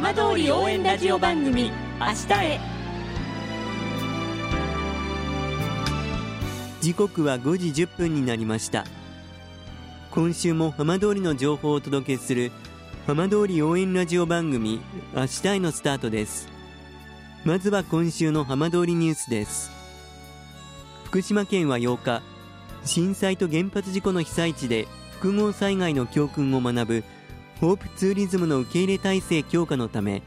浜通り応援ラジオ番組明日へ。時刻は5時10分になりました。今週も浜通りの情報をお届けする浜通り応援ラジオ番組明日へのスタートです。まずは今週の浜通りニュースです。福島県は8日震災と原発事故の被災地で複合災害の教訓を学ぶホープツーリズムの受け入れ体制強化のため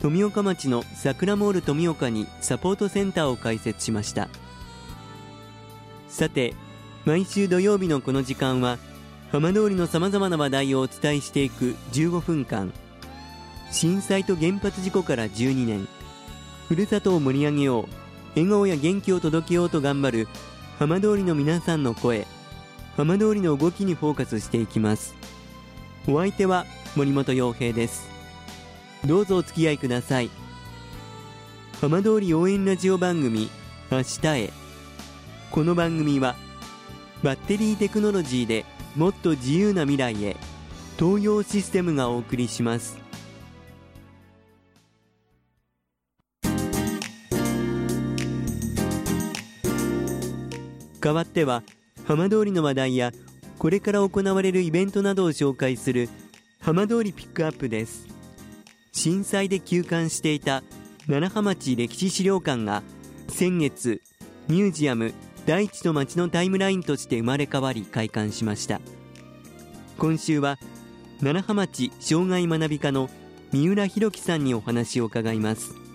富岡町の桜モール富岡にサポートセンターを開設しました。さて毎週土曜日のこの時間は浜通りのさまざまな話題をお伝えしていく15分間。震災と原発事故から12年。ふるさとを盛り上げよう。笑顔や元気を届けようと頑張る浜通りの皆さんの声。浜通りの動きにフォーカスしていきます。お相手は森本洋平です。どうぞお付き合いください。浜通り応援ラジオ番組明日へ。この番組はバッテリーテクノロジーでもっと自由な未来へ東洋システムがお送りします。代わっては浜通りの話題やこれから行われるイベントなどを紹介する浜通りピックアップです。震災で休館していた楢葉町歴史資料館が先月ミュージアム大地と町のタイムラインとして生まれ変わり開館しました。今週は楢葉町障害学び課の三浦弘樹さんにお話を伺います。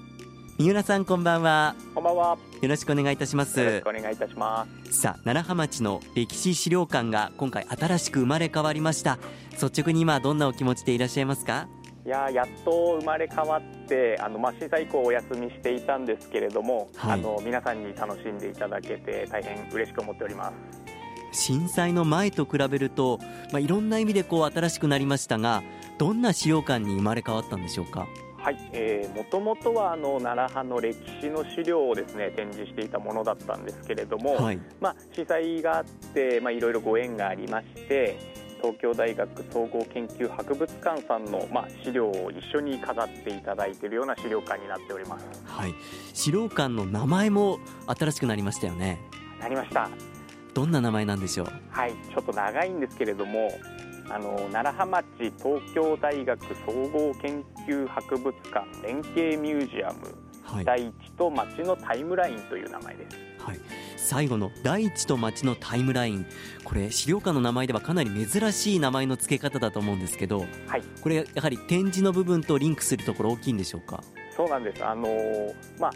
三浦さんこんばんはこんばんは。よろしくお願いいたしますよろしくお願いいたしまさあ楢葉町の歴史資料館が今回新しく生まれ変わりました率直に今どんなお気持ちでいらっしゃいますか？す。いやーやっと生まれ変わって、あのまあ震災以降お休みしていたんですけれども、はいあの皆さんに楽しんでいただけて大変嬉しく思っております。震災の前と比べると、まあ、いろんな意味でこう新しくなりましたがどんな資料館に生まれ変わったんでしょうか？はい、えー、もともとはあの奈良派の歴史の資料をですね展示していたものだったんですけれども、はいまあ震災があってまあいろいろご縁がありまして。東京大学総合研究博物館さんの、まあ、資料を一緒に飾っていただいているような資料館になっております。はい資料館の名前も新しくなりましたよねなりました。どんな名前なんでしょう？はい、ちょっと長いんですけれども、あの楢葉町東京大学総合研究博物館連携ミュージアム、はい、第一と町のタイムラインという名前です。はい、最後の大地と町のタイムライン。これ資料館の名前ではかなり珍しい名前の付け方だと思うんですけどはい、これやはり展示の部分とリンクするところ大きいんでしょうか？そうなんです。あのまあ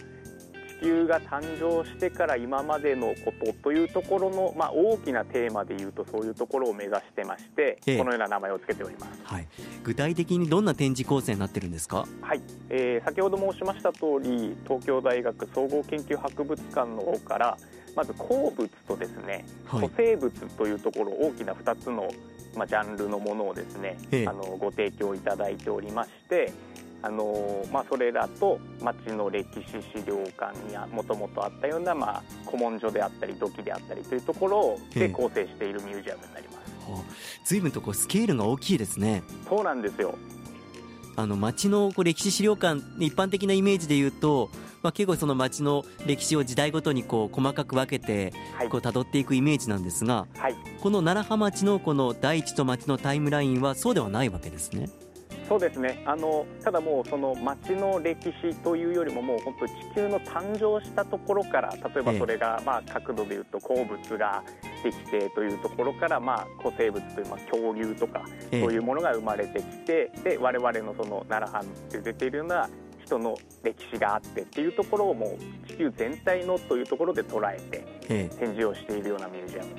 地球が誕生してから今までのことというところの、まあ、大きなテーマでいうとそういうところを目指してまして、ええ。このような名前を付けております。はい、具体的にどんな展示構成になってるんですか？はい、えー先ほど申しました通り東京大学総合研究博物館の方からまず鉱物とですね、はい。古生物というところ大きな2つの、まあ、ジャンルのものをですね、ええ。あのご提供いただいておりましてあのまあ、それらと町の歴史資料館にもともとあったような、まあ、古文書であったり土器であったりというところで構成しているミュージアムになります。はあ随分とこうスケールが大きいですねそうなんですよあの町のこう歴史資料館一般的なイメージで言うと、まあ、結構その町の歴史を時代ごとにこう細かく分けてはいこう辿っていくイメージなんですがはいこの楢葉町のこの大地と町のタイムラインはそうではないわけですね。そうですね。あのただもうその町の歴史というよりももう本当地球の誕生したところから例えばそれがまあ角度でいうと鉱物ができてというところからまあ古生物というまあ恐竜とかええ。そういうものが生まれてきてで我々のその奈良藩って出ているような人の歴史があってっていうところをもう地球全体のというところで捉えてええ。展示をしているようなミュージアム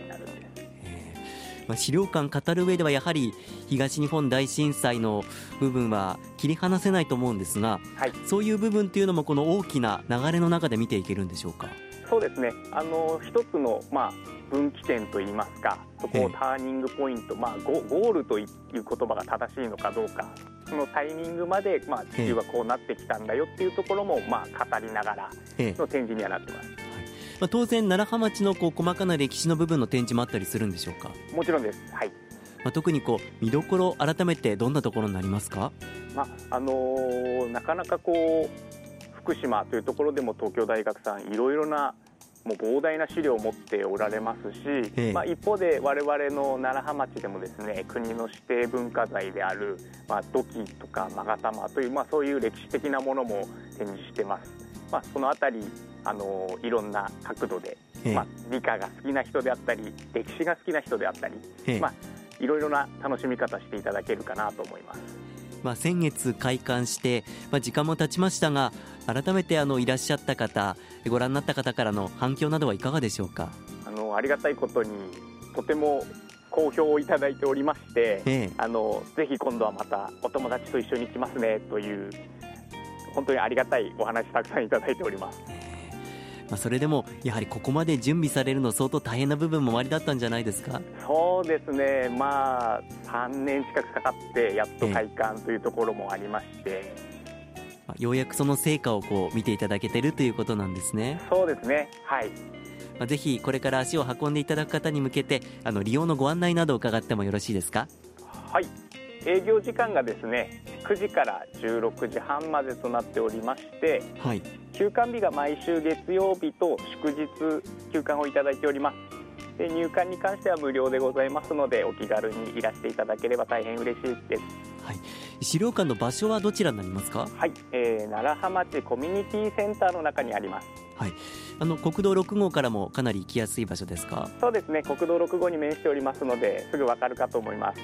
まあ、資料館語る上ではやはり東日本大震災の部分は切り離せないと思うんですがはい。そういう部分っていうのもこの大きな流れの中で見ていけるんでしょうか？そうですね。あの一つの、まあ、分岐点といいますかそこええ。をターニングポイント、まあ、ゴゴールという言葉が正しいのかどうかそのタイミングまで、まあ、地球はこうなってきたんだよっていうところも、まあ、語りながらええ。の展示にはなってますまあ、当然楢葉町のこう細かな歴史の部分の展示もあったりするんでしょうか？もちろんですはいまあ、特にこう見どころ改めてどんなところになりますか、まああのー、なかなかこう福島というところでも東京大学さんいろいろなもう膨大な資料を持っておられますし、ええ、まあ、一方で我々の楢葉町でもですね国の指定文化財である、まあ、土器とか勾玉という、まあ、そういう歴史的なものも展示してます。まあ、そのあたりあのいろんな角度で、え、まあ、理科が好きな人であったり歴史が好きな人であったり、まあ、いろいろな楽しみ方していただけるかなと思います。まあ、先月開館して、まあ、時間も経ちましたが改めてあのいらっしゃった方ご覧になった方からの反響などはいかがでしょうか？あのありがたいことにとても好評をいただいておりまして、ええ、あのぜひ今度はまたお友達と一緒に来ますねという本当にありがたいお話たくさんいただいております。まあ、それでもやはりここまで準備されるの相当大変な部分もおありだったんじゃないですか？そうですね、まあ、3年近くかかってやっと開館というところもありまして、ようやくその成果をこう見ていただけてるということなんですね。そうですね。はい。まあ、ぜひこれから足を運んでいただく方に向けてあの利用のご案内などを伺ってもよろしいですか？はい。営業時間がですね9時から16時半までとなっておりまして、はい、休館日が毎週月曜日と祝日休館をいただいております。で入館に関しては無料でございますのでお気軽にいらしていただければ大変嬉しいです。はい。資料館の場所はどちらになりますか？はい、えー、楢葉町コミュニティセンターの中にあります。はい、あの国道6号からもかなり行きやすい場所ですか？そうですね。国道6号に面しておりますのですぐわかるかと思います。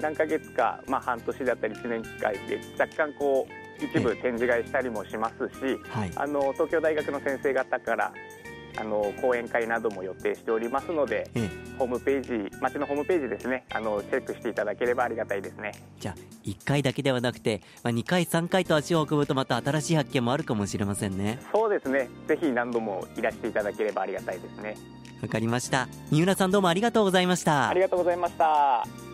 何ヶ月か、まあ、半年だったり1年機会で若干こう一部展示会したりもしますし、はい、あの東京大学の先生方からあの講演会なども予定しておりますので、ええ、ホームページ町のホームページですねあのチェックしていただければありがたいですね。じゃあ1回だけではなくて、まあ、2回3回と足を運ぶとまた新しい発見もあるかもしれませんね。そうですね。ぜひ何度もいらしていただければありがたいですね。わかりました。三浦さんどうもありがとうございました。ありがとうございました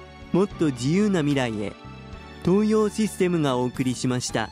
もっと自由な未来へ東洋システムがお送りしました。